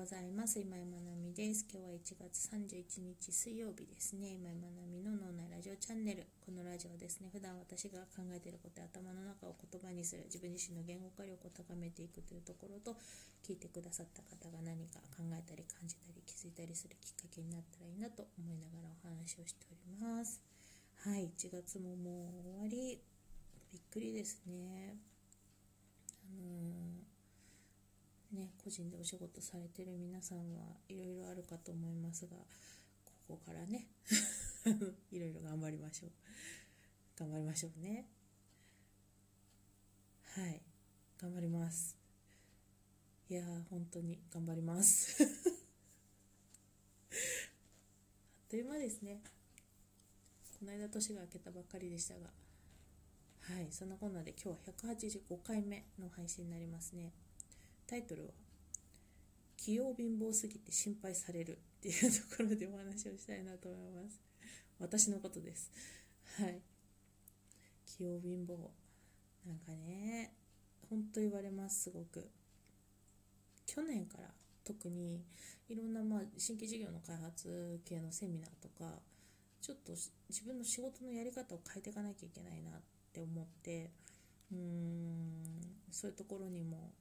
ございます。今井まなみです。今日は1月31日水曜日ですね。今井まなみの脳内ラジオチャンネル。このラジオですね、普段私が考えていることや頭の中を言葉にする、自分自身の言語化力を高めていくというところと、聞いてくださった方が何か考えたり感じたり気づいたりするきっかけになったらいいなと思いながらお話をしております。はい、1月ももう終わり。びっくりですね。あのーね、個人でお仕事されてる皆さんはいろいろあるかと思いますがここからね いろいろ頑張りましょう。頑張りましょうね。はい。頑張ります。いやー本当に頑張ります。あっという間ですね。この間年が明けたばっかりでしたが。はい。そんなこんなで今日は185回目の配信になりますね。タイトルは「器用貧乏すぎて心配される」っていうところでお話をしたいなと思います。私のことです。はい。器用貧乏。なんかねほんと言われますすごく。去年から特にいろんなまあ新規事業の開発系のセミナーとかちょっと自分の仕事のやり方を変えていかなきゃいけないなって思ってうーんそういうところにも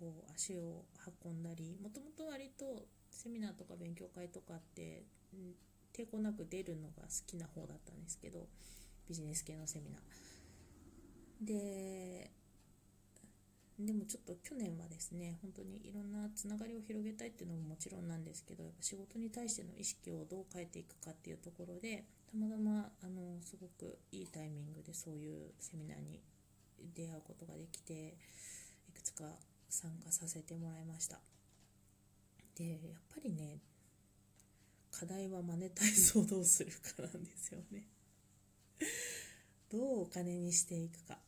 こう足を運んだりもともと割とセミナーとか勉強会とかって、うん、抵抗なく出るのが好きな方だったんですけどビジネス系のセミナー。ででもちょっと去年はですね本当にいろんなつながりを広げたいっていうのももちろんなんですけどやっぱ仕事に対しての意識をどう変えていくかっていうところでたまたまあのすごくいいタイミングでそういうセミナーに出会うことができていくつか参加させてもらいました。でやっぱりね課題はマネタイズをどうするかなんですよね。どうお金にしていくか。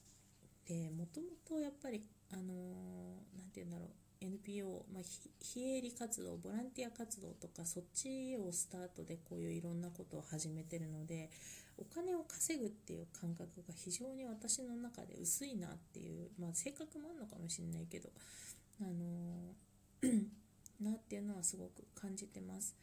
でもともとやっぱりあの何、て言うんだろう。NPO、まあ、非営利活動ボランティア活動とかそっちをスタートでこういういろんなことを始めてるのでお金を稼ぐっていう感覚が非常に私の中で薄いなっていう、まあ、性格もあるのかもしれないけど、あの なっていうのはすごく感じてます。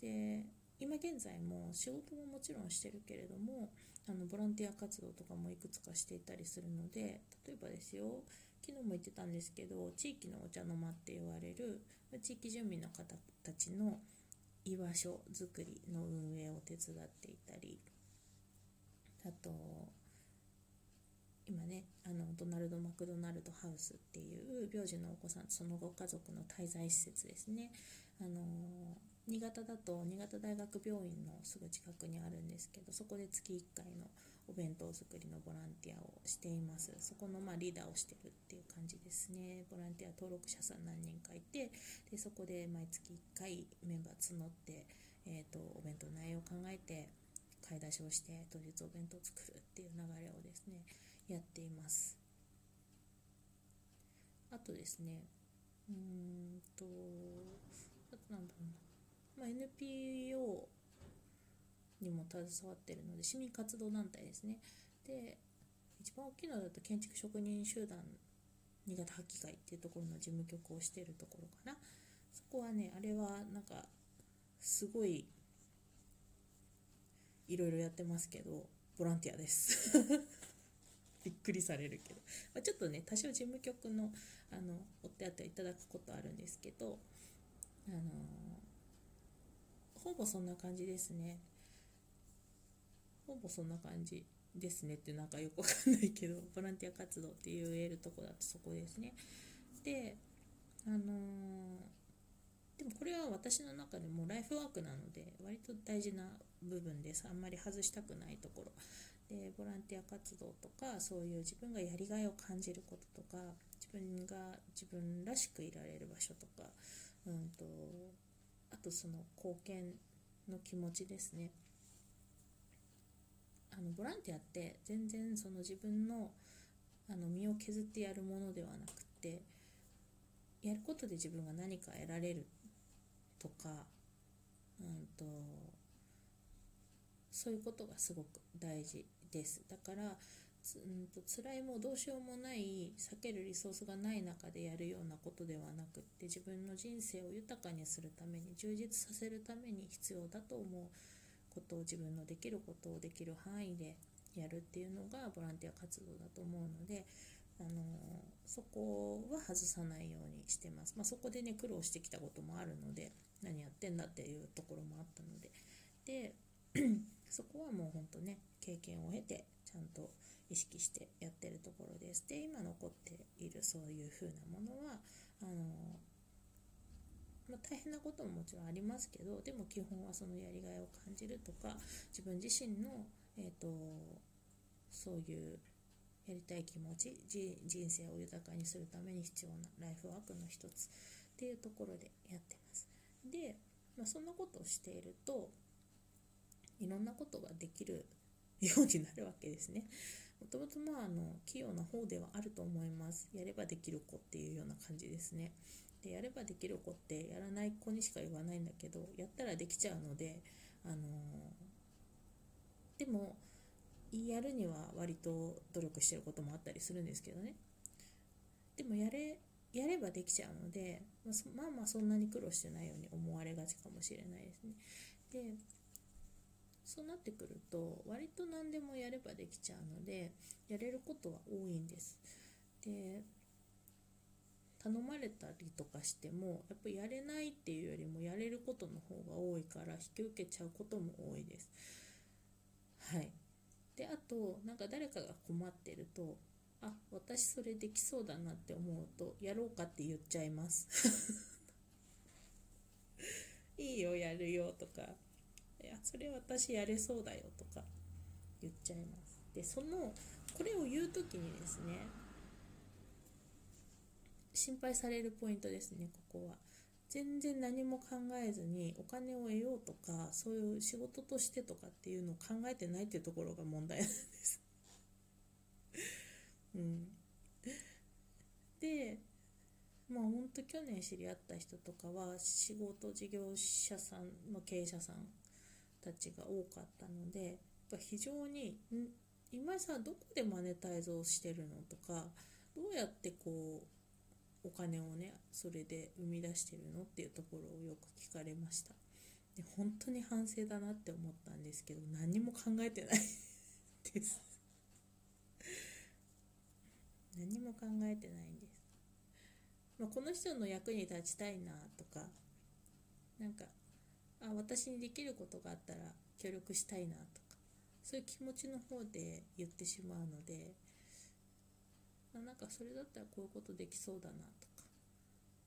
で今現在も仕事ももちろんしてるけれどもあのボランティア活動とかもいくつかしていたりするので例えばですよ昨日も言ってたんですけど地域のお茶の間って言われる地域住民の方たちの居場所づくりの運営を手伝っていたりあと今ねあのドナルド・マクドナルド・ハウスっていう病児のお子さんそのご家族の滞在施設ですね。あの新潟だと新潟大学病院のすぐ近くにあるんですけどそこで月1回のお弁当作りのボランティアをしています。そこのまリーダーをしてるっていう感じですね。ボランティア登録者さん何人かいてでそこで毎月1回メンバー募って、えーとお弁当の内容を考えて買い出しをして当日お弁当作るっていう流れをですねやっています。あとですねうーんとあとなんだろうな、まあ、NPO にも携わってるので市民活動団体ですね。で一番大きいのだと建築職人集団新潟発揮会っていうところの事務局をしているところかな。そこはねあれはなんかすごいいろいろやってますけどボランティアです。びっくりされるけど、まあ、ちょっとね多少事務局のあのお手当ていただくことあるんですけどあのほぼそんな感じですね。ほぼそんな感じですねってなんかよくわかんないけど ボランティア活動って言えるとこだとそこですね。であのーでもこれは私の中でもライフワークなので割と大事な部分です。あんまり外したくないところ。でボランティア活動とかそういう自分がやりがいを感じることとか自分が自分らしくいられる場所とか、うんと、あとその貢献の気持ちですね。あのボランティアって全然その自分のあの身を削ってやるものではなくてやることで自分が何か得られるとか、うんと、そういうことがすごく大事です。だからつうんと辛いもうどうしようもない避けるリソースがない中でやるようなことではなくって自分の人生を豊かにするために充実させるために必要だと思う。ことを自分のできることをできる範囲でやるっていうのがボランティア活動だと思うので、あのそこは外さないようにしてます、まあ、そこでね苦労してきたこともあるので何やってんだっていうところもあったので。で そこはもうほんとね経験を経てちゃんと意識してやってるところです。で今残っているそういう風なものはあのまあ、大変なことももちろんありますけどでも基本はそのやりがいを感じるとか自分自身の、えーとそういうやりたい気持ち人生を豊かにするために必要なライフワークの一つっていうところでやってます。で、まあ、そんなことをしているといろんなことができるようになるわけですね。もともとまああの器用な方ではあると思います。やればできる子っていうような感じですね。でやればできる子ってやらない子にしか言わないんだけどやったらできちゃうのであのでもやるには割と努力してることもあったりするんですけどね。でもやれやればできちゃうので、まあ、まあまあそんなに苦労してないように思われがちかもしれないですね。でそうなってくると割と何でもやればできちゃうのでやれることは多いんです。で頼まれたりとかしてもやっぱりやれないっていうよりもやれることの方が多いから引き受けちゃうことも多いです。はい。であとなんか誰かが困ってるとあ私それできそうだなって思うとやろうかって言っちゃいます。いいよやるよとか。いやそれ私やれそうだよとか言っちゃいます。でそのこれを言う時にですね心配されるポイントですねここは全然何も考えずにお金を得ようとかそういう仕事としてとかっていうのを考えてないっていうところが問題なんです うん、でまあほんと去年知り合った人とかは仕事事業者さんの経営者さんたちが多かったのでやっぱ非常に「今さどこでマネタイズをしてるの?」とかどうやってこうお金をねそれで生み出してるのっていうところをよく聞かれました。で本当に反省だなって思ったんですけど何も考えてないです。何も考えてないんです、まあ、この人の役に立ちたいなとかなんかあ私にできることがあったら協力したいなとかそういう気持ちの方で言ってしまうのでなんかそれだったらこういうことできそうだなとか。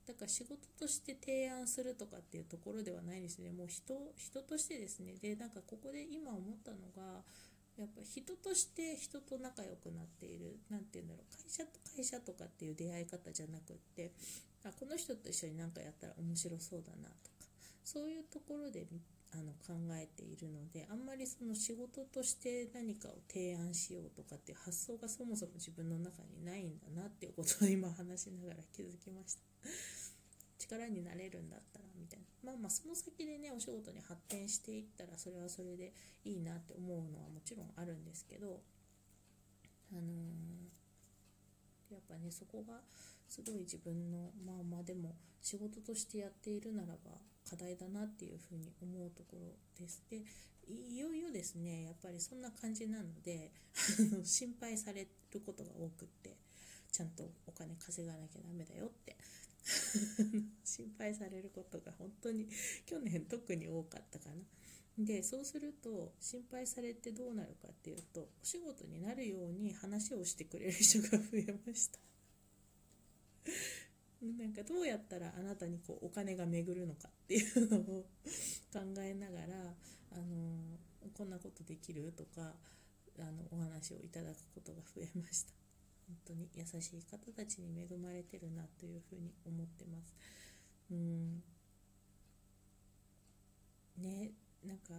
だから仕事として提案するとかっていうところではないですね。もう人人としてですね。でなんかここで今思ったのがやっぱ人として人と仲良くなっている。何て言うんだろう。会社と会社とかっていう出会い方じゃなくってあこの人と一緒に何かやったら面白そうだなとか。そういうところであの考えているのであんまりその仕事として何かを提案しようとかっていう発想がそもそも自分の中にないんだなっていうことを今話しながら気づきました。力になれるんだったらみたいな。まあまあその先でねお仕事に発展していったらそれはそれでいいなって思うのはもちろんあるんですけどあのー、やっぱねそこがすごい自分のまあまあでも仕事としてやっているならば課題だなっていうふうに思うところです。でいよいよですねやっぱりそんな感じなので 心配されることが多くってちゃんとお金稼がなきゃダメだよって 心配されることが本当に去年特に多かったかな。でそうすると心配されてどうなるかっていうとお仕事になるように話をしてくれる人が増えましたなんかどうやったらあなたにこうお金が巡るのかっていうのを考えながら、あのこんなことできるとかあのお話をいただくことが増えました。本当に優しい方たちに恵まれてるなというふうに思ってます。うん。ねなんか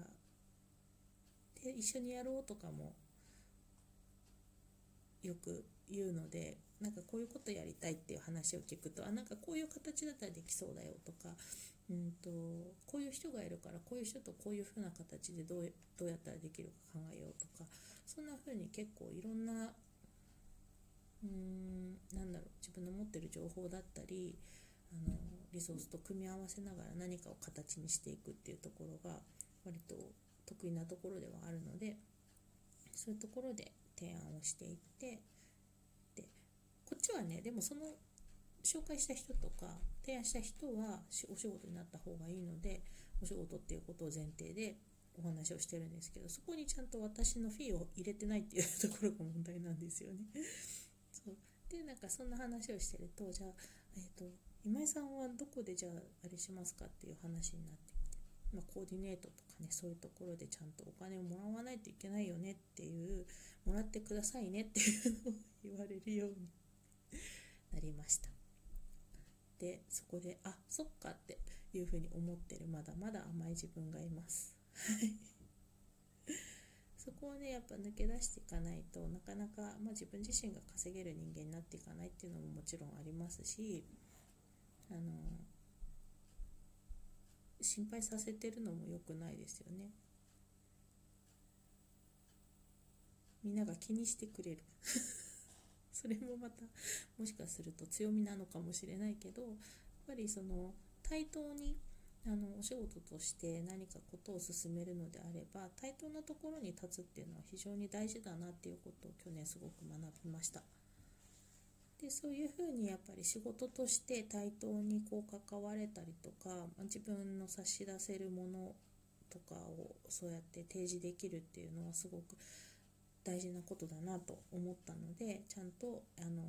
で一緒にやろうとかもよく言うのでなんかこういうことやりたいっていう話を聞くとあなんかこういう形だったらできそうだよとか、うんと、こういう人がいるからこういう人とこういうふうな形でどうどうやったらできるか考えようとかそんなふうに結構いろんなうーんなんだろう自分の持ってる情報だったりあのリソースと組み合わせながら何かを形にしていくっていうところが割と得意なところではあるのでそういうところで提案をしていってでこっちはねでもその紹介した人とか提案した人はお仕事になった方がいいのでお仕事っていうことを前提でお話をしてるんですけどそこにちゃんと私のフィーを入れてないっていうところが問題なんですよね。そうでなんかそんな話をしてるとじゃあ、えーと、今井さんはどこでじゃああれしますかっていう話になっ、まあ、コーディネートとかねそういうところでちゃんとお金をもらわないといけないよねっていうもらってくださいねっていうのを言われるようになりました。でそこであそっかっていうふうに思ってる。まだまだ甘い自分がいます。そこをねやっぱ抜け出していかないとなかなか、まあ、自分自身が稼げる人間になっていかないっていうのももちろんありますしあの心配させてるのも良くないですよね。みんなが気にしてくれる。それもまたもしかすると強みなのかもしれないけどやっぱりその対等にあのお仕事として何かことを進めるのであれば対等なところに立つっていうのは非常に大事だなっていうことを去年すごく学びました。でそういうふうにやっぱり仕事として対等にこう関われたりとか自分の差し出せるものとかをそうやって提示できるっていうのはすごく大事なことだなと思ったのでちゃんとあの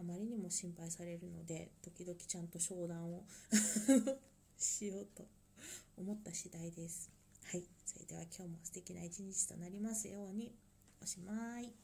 あまりにも心配されるので時々ちゃんと商談を しようと思った次第です。はい、それでは今日も素敵な一日となりますようにおしまい。